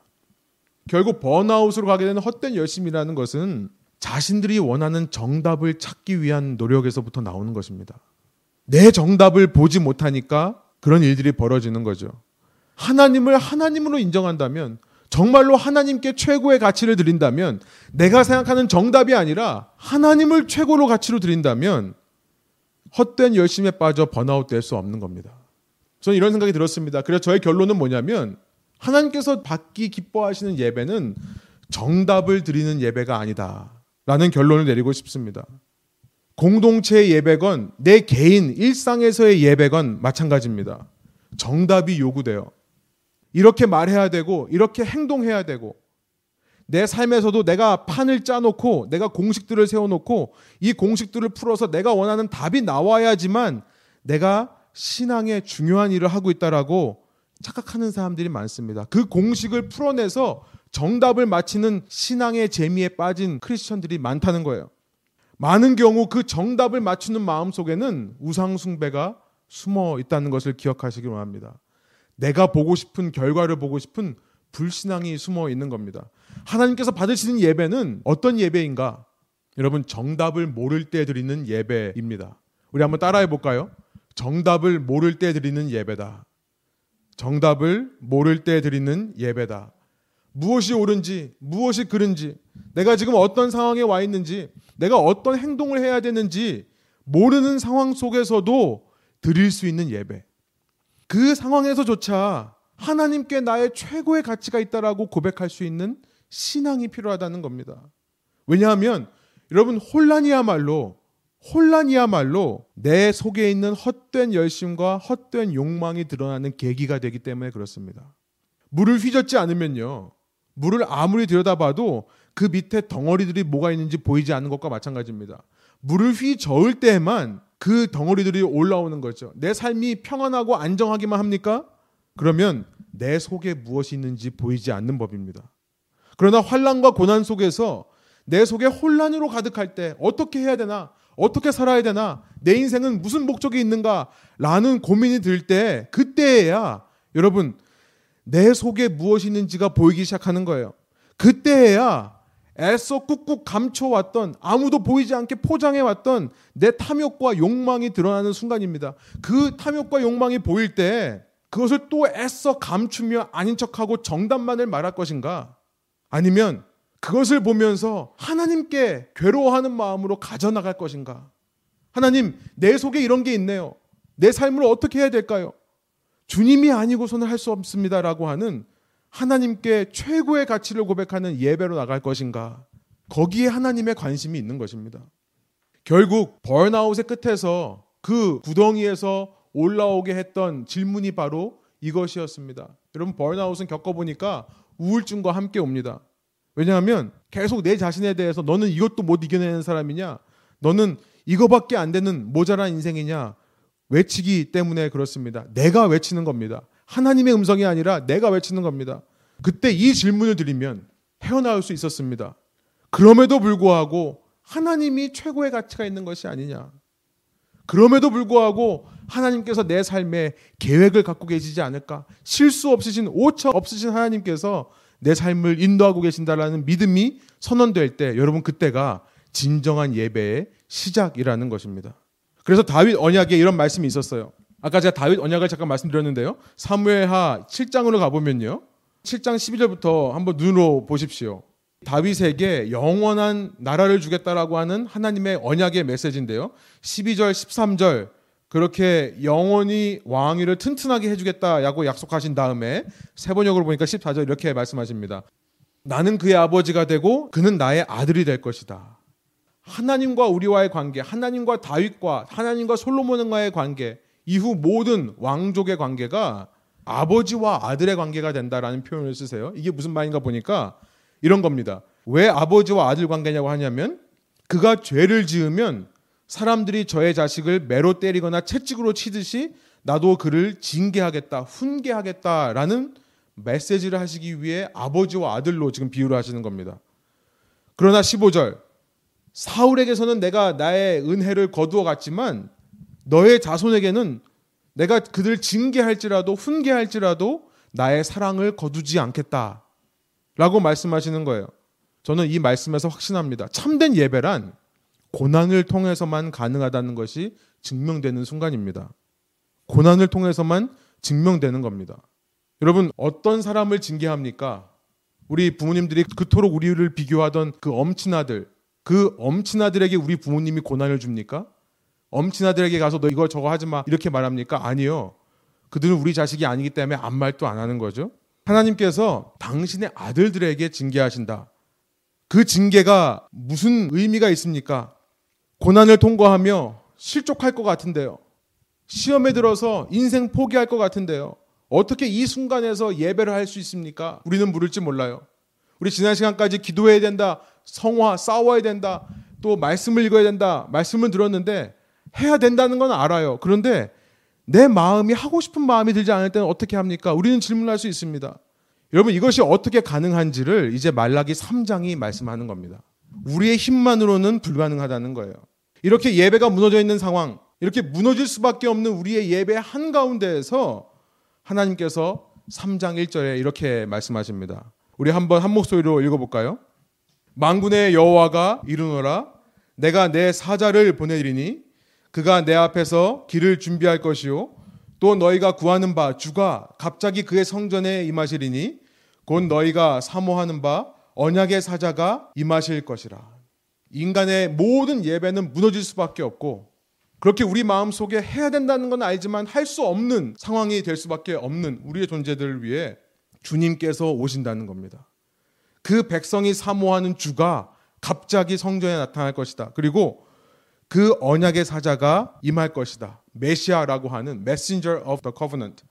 결국 번아웃으로 가게 되는 헛된 열심이라는 것은 자신들이 원하는 정답을 찾기 위한 노력에서부터 나오는 것입니다. 내 정답을 보지 못하니까 그런 일들이 벌어지는 거죠. 하나님을 하나님으로 인정한다면 정말로 하나님께 최고의 가치를 드린다면 내가 생각하는 정답이 아니라 하나님을 최고로 가치로 드린다면 헛된 열심에 빠져 번아웃 될 수 없는 겁니다. 저는 이런 생각이 들었습니다. 그래서 저의 결론은 뭐냐면 하나님께서 받기 기뻐하시는 예배는 정답을 드리는 예배가 아니다. 라는 결론을 내리고 싶습니다. 공동체 예배건 내 개인 일상에서의 예배건 마찬가지입니다. 정답이 요구돼요. 이렇게 말해야 되고 이렇게 행동해야 되고 내 삶에서도 내가 판을 짜놓고 내가 공식들을 세워놓고 이 공식들을 풀어서 내가 원하는 답이 나와야지만 내가 신앙에 중요한 일을 하고 있다라고 착각하는 사람들이 많습니다. 그 공식을 풀어내서 정답을 맞히는 신앙의 재미에 빠진 크리스천들이 많다는 거예요. 많은 경우 그 정답을 맞추는 마음 속에는 우상숭배가 숨어 있다는 것을 기억하시기 바랍니다. 내가 보고 싶은 결과를 보고 싶은 불신앙이 숨어 있는 겁니다. 하나님께서 받으시는 예배는 어떤 예배인가? 여러분 정답을 모를 때 드리는 예배입니다. 우리 한번 따라해 볼까요? 정답을 모를 때 드리는 예배다. 정답을 모를 때 드리는 예배다. 무엇이 옳은지, 무엇이 그른지, 내가 지금 어떤 상황에 와 있는지, 내가 어떤 행동을 해야 되는지 모르는 상황 속에서도 드릴 수 있는 예배. 그 상황에서조차 하나님께 나의 최고의 가치가 있다라고 고백할 수 있는 신앙이 필요하다는 겁니다. 왜냐하면 여러분 혼란이야말로 혼란이야말로 내 속에 있는 헛된 열심과 헛된 욕망이 드러나는 계기가 되기 때문에 그렇습니다. 물을 휘젓지 않으면요. 물을 아무리 들여다봐도 그 밑에 덩어리들이 뭐가 있는지 보이지 않는 것과 마찬가지입니다. 물을 휘저을 때에만 그 덩어리들이 올라오는 거죠. 내 삶이 평안하고 안정하기만 합니까? 그러면 내 속에 무엇이 있는지 보이지 않는 법입니다. 그러나 환란과 고난 속에서 내 속에 혼란으로 가득할 때 어떻게 해야 되나? 어떻게 살아야 되나? 내 인생은 무슨 목적이 있는가? 라는 고민이 들 때 그때에야 여러분 내 속에 무엇이 있는지가 보이기 시작하는 거예요. 그때에야 애써 꾹꾹 감춰왔던 아무도 보이지 않게 포장해왔던 내 탐욕과 욕망이 드러나는 순간입니다. 그 탐욕과 욕망이 보일 때 그것을 또 애써 감추며 아닌 척하고 정답만을 말할 것인가? 아니면 그것을 보면서 하나님께 괴로워하는 마음으로 가져나갈 것인가? 하나님, 내 속에 이런 게 있네요. 내 삶을 어떻게 해야 될까요? 주님이 아니고서는 할 수 없습니다라고 하는 하나님께 최고의 가치를 고백하는 예배로 나갈 것인가? 거기에 하나님의 관심이 있는 것입니다. 결국 번아웃의 끝에서 그 구덩이에서 올라오게 했던 질문이 바로 이것이었습니다. 여러분 번아웃은 겪어보니까 우울증과 함께 옵니다. 왜냐하면 계속 내 자신에 대해서 너는 이것도 못 이겨내는 사람이냐? 너는 이거밖에 안 되는 모자란 인생이냐? 외치기 때문에 그렇습니다. 내가 외치는 겁니다. 하나님의 음성이 아니라 내가 외치는 겁니다. 그때 이 질문을 드리면 헤어나올 수 있었습니다. 그럼에도 불구하고 하나님이 최고의 가치가 있는 것이 아니냐. 그럼에도 불구하고 하나님께서 내 삶에 계획을 갖고 계시지 않을까? 실수 없으신 오차 없으신 하나님께서 내 삶을 인도하고 계신다라는 믿음이 선언될 때 여러분 그때가 진정한 예배의 시작이라는 것입니다. 그래서 다윗 언약에 이런 말씀이 있었어요. 아까 제가 다윗 언약을 잠깐 말씀드렸는데요. 사무엘하 7장으로 가보면요. 7장 12절부터 한번 눈으로 보십시오. 다윗에게 영원한 나라를 주겠다라고 하는 하나님의 언약의 메시지인데요. 12절, 13절 그렇게 영원히 왕위를 튼튼하게 해주겠다라고 약속하신 다음에 세 번역으로 보니까 14절 이렇게 말씀하십니다. 나는 그의 아버지가 되고 그는 나의 아들이 될 것이다. 하나님과 우리와의 관계, 하나님과 다윗과 하나님과 솔로몬과의 관계, 이후 모든 왕족의 관계가 아버지와 아들의 관계가 된다라는 표현을 쓰세요. 이게 무슨 말인가 보니까 이런 겁니다. 왜 아버지와 아들 관계냐고 하냐면 그가 죄를 지으면 사람들이 저의 자식을 매로 때리거나 채찍으로 치듯이 나도 그를 징계하겠다, 훈계하겠다라는 메시지를 하시기 위해 아버지와 아들로 지금 비유를 하시는 겁니다. 그러나 15절 사울에게서는 내가 나의 은혜를 거두어 갔지만 너의 자손에게는 내가 그들 징계할지라도 훈계할지라도 나의 사랑을 거두지 않겠다. 라고 말씀하시는 거예요. 저는 이 말씀에서 확신합니다. 참된 예배란 고난을 통해서만 가능하다는 것이 증명되는 순간입니다. 고난을 통해서만 증명되는 겁니다. 여러분, 어떤 사람을 징계합니까? 우리 부모님들이 그토록 우리를 비교하던 그 엄친 아들, 그 엄친 아들에게 우리 부모님이 고난을 줍니까? 엄친아들에게 가서 너 이거 저거 하지 마 이렇게 말합니까? 아니요. 그들은 우리 자식이 아니기 때문에 아무 말도 안 하는 거죠. 하나님께서 당신의 아들들에게 징계하신다. 그 징계가 무슨 의미가 있습니까? 고난을 통과하며 실족할 것 같은데요. 시험에 들어서 인생 포기할 것 같은데요. 어떻게 이 순간에서 예배를 할 수 있습니까? 우리는 물을지 몰라요. 우리 지난 시간까지 기도해야 된다, 성화, 싸워야 된다, 또 말씀을 읽어야 된다, 말씀을 들었는데 해야 된다는 건 알아요. 그런데 내 마음이 하고 싶은 마음이 들지 않을 때는 어떻게 합니까? 우리는 질문할 수 있습니다. 여러분 이것이 어떻게 가능한지를 이제 말라기 3장이 말씀하는 겁니다. 우리의 힘만으로는 불가능하다는 거예요. 이렇게 예배가 무너져 있는 상황, 이렇게 무너질 수밖에 없는 우리의 예배 한가운데에서 하나님께서 3장 1절에 이렇게 말씀하십니다. 우리 한번 한 목소리로 읽어 볼까요? 망군의 여호와가 이르노라 내가 내 사자를 보내리니 그가 내 앞에서 길을 준비할 것이요 또 너희가 구하는 바 주가 갑자기 그의 성전에 임하시리니 곧 너희가 사모하는 바 언약의 사자가 임하실 것이라. 인간의 모든 예배는 무너질 수밖에 없고 그렇게 우리 마음 속에 해야 된다는 건 알지만 할 수 없는 상황이 될 수밖에 없는 우리의 존재들을 위해 주님께서 오신다는 겁니다. 그 백성이 사모하는 주가 갑자기 성전에 나타날 것이다. 그리고 그 언약의 사자가 임할 것이다. 메시아라고 하는 messenger of the covenant.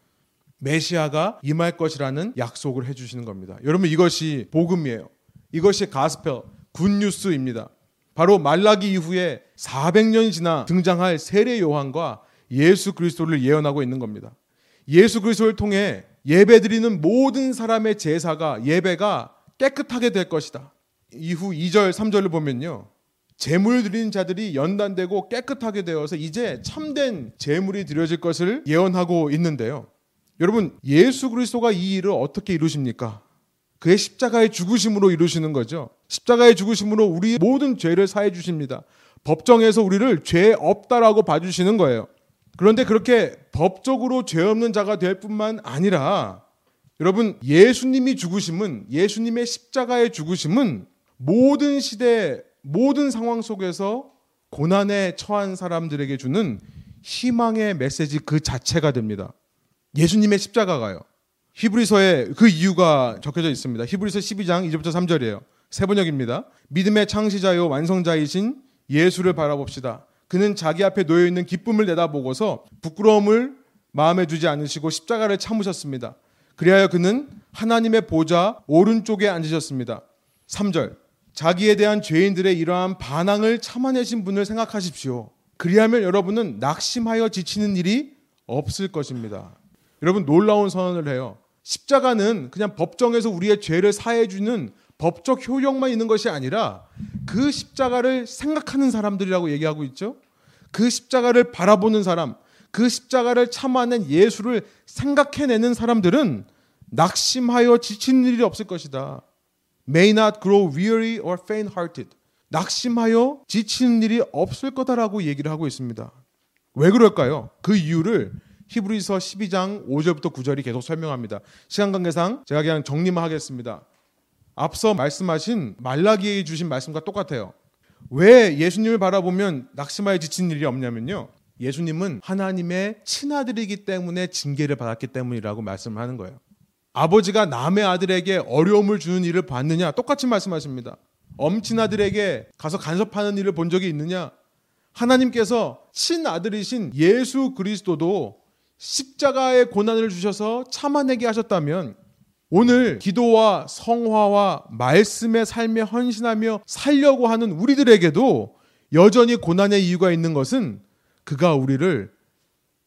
메시아가 임할 것이라는 약속을 해 주시는 겁니다. 여러분 이것이 복음이에요. 이것이 가스펠 굿뉴스입니다. 바로 말라기 이후에 400년이 지나 등장할 세례 요한과 예수 그리스도를 예언하고 있는 겁니다. 예수 그리스도를 통해 예배드리는 모든 사람의 제사가 예배가 깨끗하게 될 것이다. 이후 2절, 3절을 보면요. 제물 드리는 자들이 연단되고 깨끗하게 되어서 이제 참된 제물이 드려질 것을 예언하고 있는데요. 여러분, 예수 그리스도가 이 일을 어떻게 이루십니까? 그의 십자가의 죽으심으로 이루시는 거죠. 십자가의 죽으심으로 우리 모든 죄를 사해 주십니다. 법정에서 우리를 죄 없다라고 봐주시는 거예요. 그런데 그렇게 법적으로 죄 없는 자가 될 뿐만 아니라 여러분 예수님이 죽으심은 예수님의 십자가의 죽으심은 모든 시대 모든 상황 속에서 고난에 처한 사람들에게 주는 희망의 메시지 그 자체가 됩니다. 예수님의 십자가가요. 히브리서에 그 이유가 적혀져 있습니다. 히브리서 12장 2절부터 3절이에요. 세 번역입니다. 믿음의 창시자요 완성자이신 예수를 바라봅시다. 그는 자기 앞에 놓여 있는 기쁨을 내다보고서 부끄러움을 마음에 두지 않으시고 십자가를 참으셨습니다. 그리하여 그는 하나님의 보좌 오른쪽에 앉으셨습니다. 3절. 자기에 대한 죄인들의 이러한 반항을 참아내신 분을 생각하십시오. 그리하면 여러분은 낙심하여 지치는 일이 없을 것입니다. 여러분 놀라운 선언을 해요. 십자가는 그냥 법정에서 우리의 죄를 사해주는 법적 효력만 있는 것이 아니라 그 십자가를 생각하는 사람들이라고 얘기하고 있죠. 그 십자가를 바라보는 사람, 그 십자가를 참아낸 예수를 생각해내는 사람들은 낙심하여 지치는 일이 없을 것이다. May not grow weary or faint-hearted. 낙심하여 지치는 일이 없을 거다라고 얘기를 하고 있습니다. 왜 그럴까요? 그 이유를 히브리서 12장 5절부터 9절이 계속 설명합니다. 시간 관계상 제가 그냥 정리만 하겠습니다. 앞서 말씀하신 말라기에 주신 말씀과 똑같아요. 왜 예수님을 바라보면 낙심하여 지치는 일이 없냐면요. 예수님은 하나님의 친아들이기 때문에 징계를 받았기 때문이라고 말씀하는 거예요. 아버지가 남의 아들에게 어려움을 주는 일을 봤느냐? 똑같이 말씀하십니다. 엄친 아들에게 가서 간섭하는 일을 본 적이 있느냐? 하나님께서 친아들이신 예수 그리스도도 십자가의 고난을 주셔서 참아내게 하셨다면 오늘 기도와 성화와 말씀의 삶에 헌신하며 살려고 하는 우리들에게도 여전히 고난의 이유가 있는 것은 그가 우리를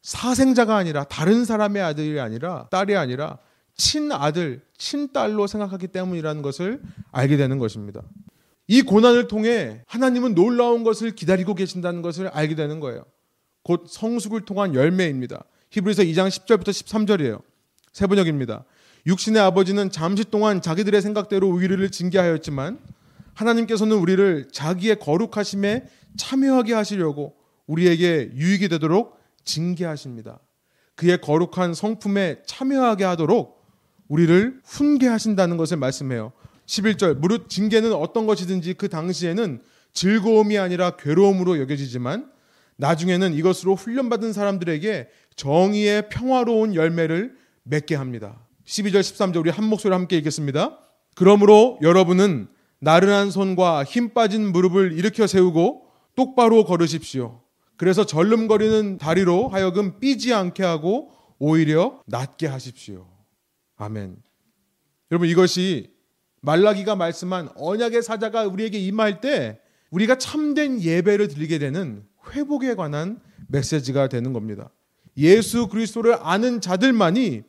사생자가 아니라 다른 사람의 아들이 아니라 딸이 아니라 친아들, 친딸로 생각하기 때문이라는 것을 알게 되는 것입니다. 이 고난을 통해 하나님은 놀라운 것을 기다리고 계신다는 것을 알게 되는 거예요. 곧 성숙을 통한 열매입니다. 히브리서 2장 10절부터 13절이에요. 세 번역입니다. 육신의 아버지는 잠시 동안 자기들의 생각대로 우리를 징계하였지만 하나님께서는 우리를 자기의 거룩하심에 참여하게 하시려고 우리에게 유익이 되도록 징계하십니다. 그의 거룩한 성품에 참여하게 하도록 우리를 훈계하신다는 것을 말씀해요. 11절 무릇 징계는 어떤 것이든지 그 당시에는 즐거움이 아니라 괴로움으로 여겨지지만 나중에는 이것으로 훈련받은 사람들에게 정의의 평화로운 열매를 맺게 합니다. 12절 13절 우리 한 목소리 함께 읽겠습니다. 그러므로 여러분은 나른한 손과 힘 빠진 무릎을 일으켜 세우고 똑바로 걸으십시오. 그래서 절름거리는 다리로 하여금 삐지 않게 하고 오히려 낫게 하십시오. 아멘. 여러분 이것이 말라기가 말씀한 언약의 사자가 우리에게 임할 때 우리가 참된 예배를 드리게 되는 회복에 관한 메시지가 되는 겁니다. 예수 그리스도를 아는 자들만이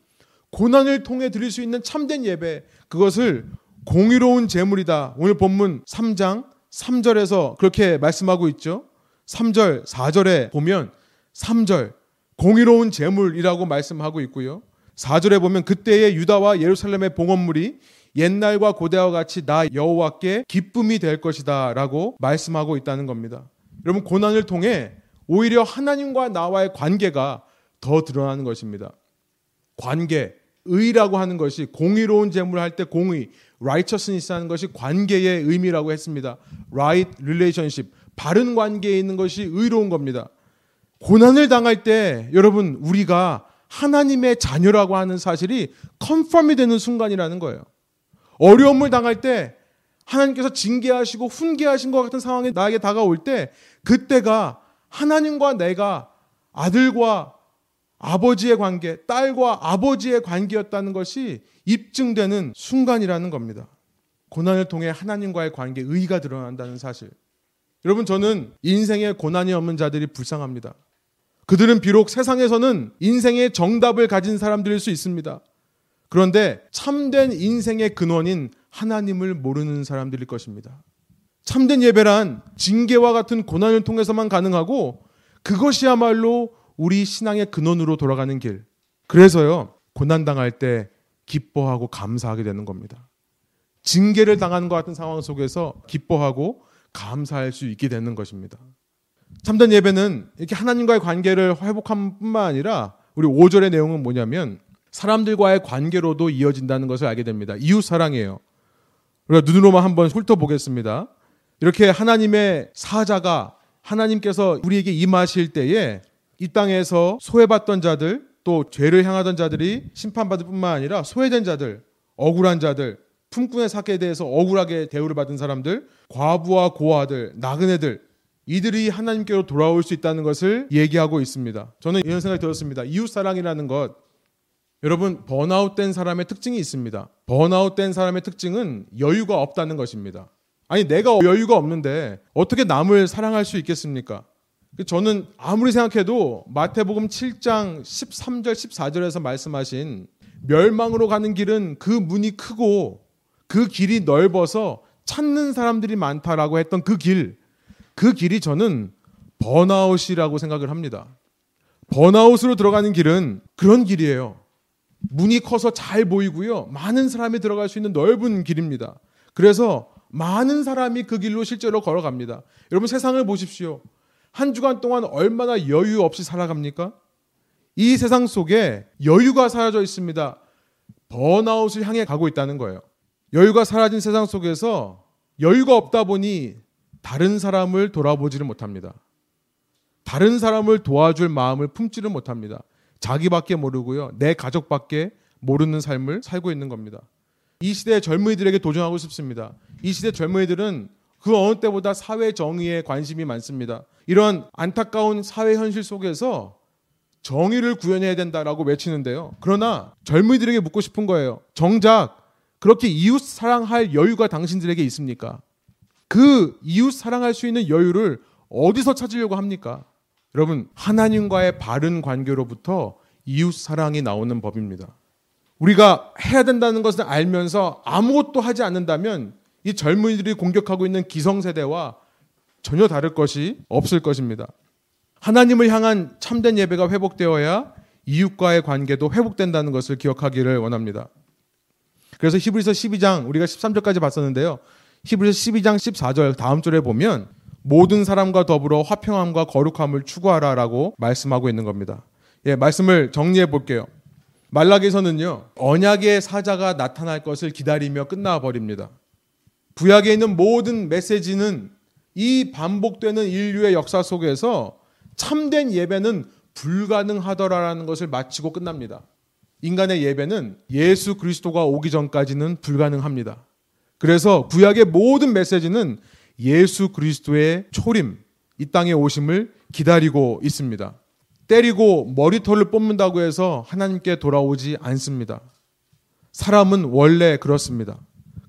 고난을 통해 드릴 수 있는 참된 예배 그것을 공의로운 제물이다. 오늘 본문 3장 3절에서 그렇게 말씀하고 있죠. 3절, 4절에 보면 3절 공의로운 제물이라고 말씀하고 있고요. 4절에 보면 그때의 유다와 예루살렘의 봉헌물이 옛날과 고대와 같이 나 여호와께 기쁨이 될 것이다라고 말씀하고 있다는 겁니다. 여러분 고난을 통해 오히려 하나님과 나와의 관계가 더 드러나는 것입니다. 관계, 의라고 하는 것이 공의로운 재물을 할 때 공의, righteousness 하는 것이 관계의 의미라고 했습니다. right relationship, 바른 관계에 있는 것이 의로운 겁니다. 고난을 당할 때 여러분 우리가 하나님의 자녀라고 하는 사실이 컨펌이 되는 순간이라는 거예요. 어려움을 당할 때 하나님께서 징계하시고 훈계하신 것 같은 상황이 나에게 다가올 때 그때가 하나님과 내가 아들과 아버지의 관계, 딸과 아버지의 관계였다는 것이 입증되는 순간이라는 겁니다. 고난을 통해 하나님과의 관계, 의가 드러난다는 사실. 여러분, 저는 인생에 고난이 없는 자들이 불쌍합니다. 그들은 비록 세상에서는 인생의 정답을 가진 사람들일 수 있습니다. 그런데 참된 인생의 근원인 하나님을 모르는 사람들일 것입니다. 참된 예배란 징계와 같은 고난을 통해서만 가능하고 그것이야말로 우리 신앙의 근원으로 돌아가는 길. 그래서요, 고난당할 때 기뻐하고 감사하게 되는 겁니다. 징계를 당하는 것 같은 상황 속에서 기뻐하고 감사할 수 있게 되는 것입니다. 참된 예배는 이렇게 하나님과의 관계를 회복함 뿐만 아니라 우리 5절의 내용은 뭐냐면 사람들과의 관계로도 이어진다는 것을 알게 됩니다. 이웃 사랑이에요. 우리가 눈으로만 한번 훑어보겠습니다. 이렇게 하나님의 사자가 하나님께서 우리에게 임하실 때에 이 땅에서 소외받던 자들 또 죄를 향하던 자들이 심판받을 뿐만 아니라 소외된 자들, 억울한 자들, 품꾼의 사기에 대해서 억울하게 대우를 받은 사람들, 과부와 고아들, 나그네들 이들이 하나님께로 돌아올 수 있다는 것을 얘기하고 있습니다. 저는 이런 생각이 들었습니다. 이웃 사랑이라는 것 여러분 번아웃된 사람의 특징이 있습니다. 번아웃된 사람의 특징은 여유가 없다는 것입니다. 아니 내가 여유가 없는데 어떻게 남을 사랑할 수 있겠습니까? 저는 아무리 생각해도 마태복음 7장 13절 14절에서 말씀하신 멸망으로 가는 길은 그 문이 크고 그 길이 넓어서 찾는 사람들이 많다라고 했던 그 길, 그 길이 저는 번아웃이라고 생각을 합니다. 번아웃으로 들어가는 길은 그런 길이에요. 문이 커서 잘 보이고요. 많은 사람이 들어갈 수 있는 넓은 길입니다. 그래서 많은 사람이 그 길로 실제로 걸어갑니다. 여러분 세상을 보십시오. 한 주간 동안 얼마나 여유 없이 살아갑니까? 이 세상 속에 여유가 사라져 있습니다. 번아웃을 향해 가고 있다는 거예요. 여유가 사라진 세상 속에서 여유가 없다 보니 다른 사람을 돌아보지를 못합니다. 다른 사람을 도와줄 마음을 품지를 못합니다. 자기밖에 모르고요. 내 가족밖에 모르는 삶을 살고 있는 겁니다. 이 시대 젊은이들에게 도전하고 싶습니다. 이 시대 젊은이들은 그 어느 때보다 사회 정의에 관심이 많습니다. 이런 안타까운 사회 현실 속에서 정의를 구현해야 된다라고 외치는데요. 그러나 젊은이들에게 묻고 싶은 거예요. 정작 그렇게 이웃 사랑할 여유가 당신들에게 있습니까? 그 이웃 사랑할 수 있는 여유를 어디서 찾으려고 합니까? 여러분, 하나님과의 바른 관계로부터 이웃 사랑이 나오는 법입니다. 우리가 해야 된다는 것을 알면서 아무것도 하지 않는다면 이 젊은이들이 공격하고 있는 기성세대와 전혀 다를 것이 없을 것입니다. 하나님을 향한 참된 예배가 회복되어야 이웃과의 관계도 회복된다는 것을 기억하기를 원합니다. 그래서 히브리서 12장 우리가 13절까지 봤었는데요. 히브리서 12장 14절 다음 절에 보면 모든 사람과 더불어 화평함과 거룩함을 추구하라라고 말씀하고 있는 겁니다. 예, 말씀을 정리해 볼게요. 말락에서는요, 언약의 사자가 나타날 것을 기다리며 끝나 버립니다. 구약에 있는 모든 메시지는 이 반복되는 인류의 역사 속에서 참된 예배는 불가능하더라라는 것을 마치고 끝납니다. 인간의 예배는 예수 그리스도가 오기 전까지는 불가능합니다. 그래서 구약의 모든 메시지는 예수 그리스도의 초림, 이 땅에 오심을 기다리고 있습니다. 때리고 머리털을 뽑는다고 해서 하나님께 돌아오지 않습니다. 사람은 원래 그렇습니다.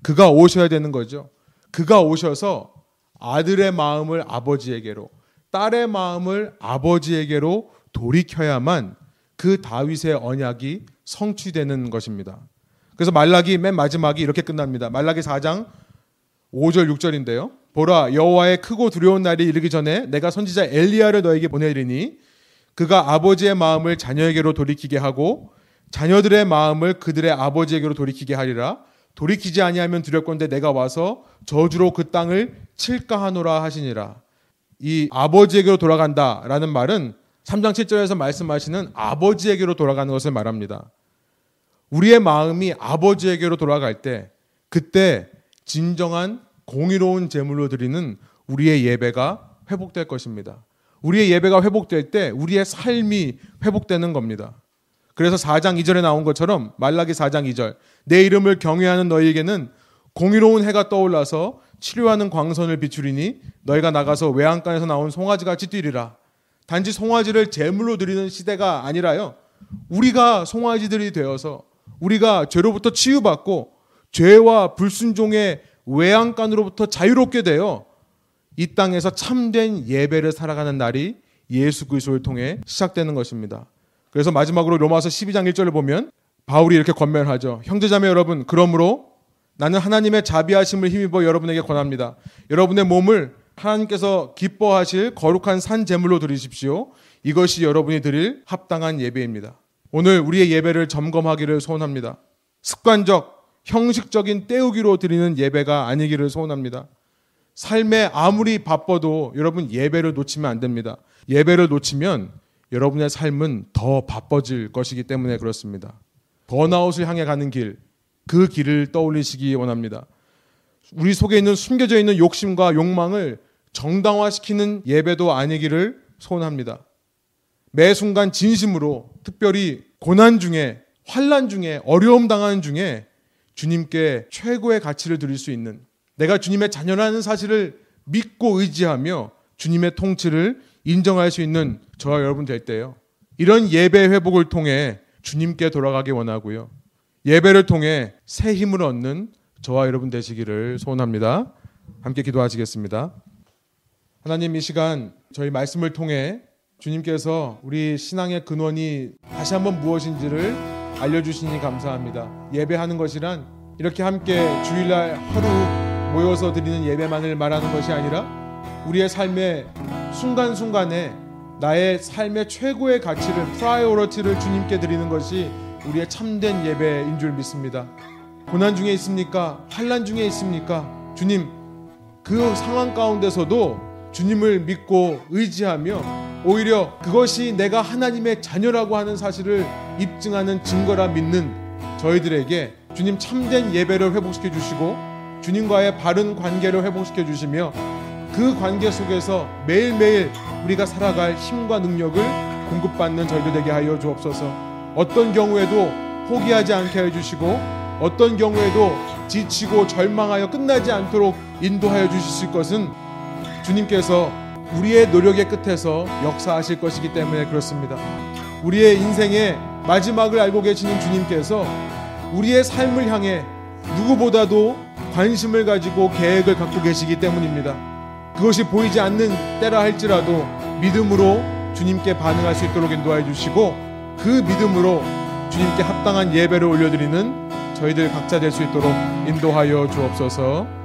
그가 오셔야 되는 거죠. 그가 오셔서 아들의 마음을 아버지에게로, 딸의 마음을 아버지에게로 돌이켜야만 그 다윗의 언약이 성취되는 것입니다. 그래서 말라기 맨 마지막이 이렇게 끝납니다. 말라기 4장 5절 6절인데요. 보라 여호와의 크고 두려운 날이 이르기 전에 내가 선지자 엘리야를 너에게 보내리니 그가 아버지의 마음을 자녀에게로 돌이키게 하고 자녀들의 마음을 그들의 아버지에게로 돌이키게 하리라. 돌이키지 아니하면 두렵건대 내가 와서 저주로 그 땅을 칠까 하노라 하시니라. 이 아버지에게로 돌아간다라는 말은 3장 7절에서 말씀하시는 아버지에게로 돌아가는 것을 말합니다. 우리의 마음이 아버지에게로 돌아갈 때 그때 진정한 공의로운 제물로 드리는 우리의 예배가 회복될 것입니다. 우리의 예배가 회복될 때 우리의 삶이 회복되는 겁니다. 그래서 4장 2절에 나온 것처럼 말라기 4장 2절 내 이름을 경외하는 너희에게는 공의로운 해가 떠올라서 치료하는 광선을 비추리니 너희가 나가서 외양간에서 나온 송아지 같이 뛰리라. 단지 송아지를 제물로 드리는 시대가 아니라요. 우리가 송아지들이 되어서 우리가 죄로부터 치유받고 죄와 불순종의 외양간으로부터 자유롭게 되어 이 땅에서 참된 예배를 살아가는 날이 예수 그리스도를 통해 시작되는 것입니다. 그래서 마지막으로 로마서 12장 1절을 보면 바울이 이렇게 권면하죠. 형제자매 여러분, 그러므로 나는 하나님의 자비하심을 힘입어 여러분에게 권합니다. 여러분의 몸을 하나님께서 기뻐하실 거룩한 산 제물로 드리십시오. 이것이 여러분이 드릴 합당한 예배입니다. 오늘 우리의 예배를 점검하기를 소원합니다. 습관적, 형식적인 때우기로 드리는 예배가 아니기를 소원합니다. 삶에 아무리 바빠도 여러분 예배를 놓치면 안 됩니다. 예배를 놓치면 여러분의 삶은 더 바빠질 것이기 때문에 그렇습니다. 번아웃을 향해 가는 길, 그 길을 떠올리시기 원합니다. 우리 속에 있는 숨겨져 있는 욕심과 욕망을 정당화시키는 예배도 아니기를 소원합니다. 매 순간 진심으로 특별히 고난 중에 환란 중에 어려움 당하는 중에 주님께 최고의 가치를 드릴 수 있는 내가 주님의 자녀라는 사실을 믿고 의지하며 주님의 통치를 인정할 수 있는 저와 여러분 될 때요. 이런 예배 회복을 통해 주님께 돌아가기 원하고요. 예배를 통해 새 힘을 얻는 저와 여러분 되시기를 소원합니다. 함께 기도하시겠습니다. 하나님 이 시간 저희 말씀을 통해 주님께서 우리 신앙의 근원이 다시 한번 무엇인지를 알려주시니 감사합니다. 예배하는 것이란 이렇게 함께 주일날 하루 모여서 드리는 예배만을 말하는 것이 아니라 우리의 삶의 순간순간에 나의 삶의 최고의 가치를 priority를 주님께 드리는 것이 우리의 참된 예배인 줄 믿습니다. 고난 중에 있습니까? 환란 중에 있습니까? 주님 그 상황 가운데서도 주님을 믿고 의지하며 오히려 그것이 내가 하나님의 자녀라고 하는 사실을 입증하는 증거라 믿는 저희들에게 주님 참된 예배를 회복시켜 주시고 주님과의 바른 관계를 회복시켜 주시며 그 관계 속에서 매일매일 우리가 살아갈 힘과 능력을 공급받는 저희들 되게 하여 주옵소서. 어떤 경우에도 포기하지 않게 해 주시고 어떤 경우에도 지치고 절망하여 끝나지 않도록 인도하여 주실 것은 주님께서 우리의 노력의 끝에서 역사하실 것이기 때문에 그렇습니다. 우리의 인생의 마지막을 알고 계시는 주님께서 우리의 삶을 향해 누구보다도 관심을 가지고 계획을 갖고 계시기 때문입니다. 그것이 보이지 않는 때라 할지라도 믿음으로 주님께 반응할 수 있도록 인도해 주시고 그 믿음으로 주님께 합당한 예배를 올려드리는 저희들 각자 될 수 있도록 인도하여 주옵소서.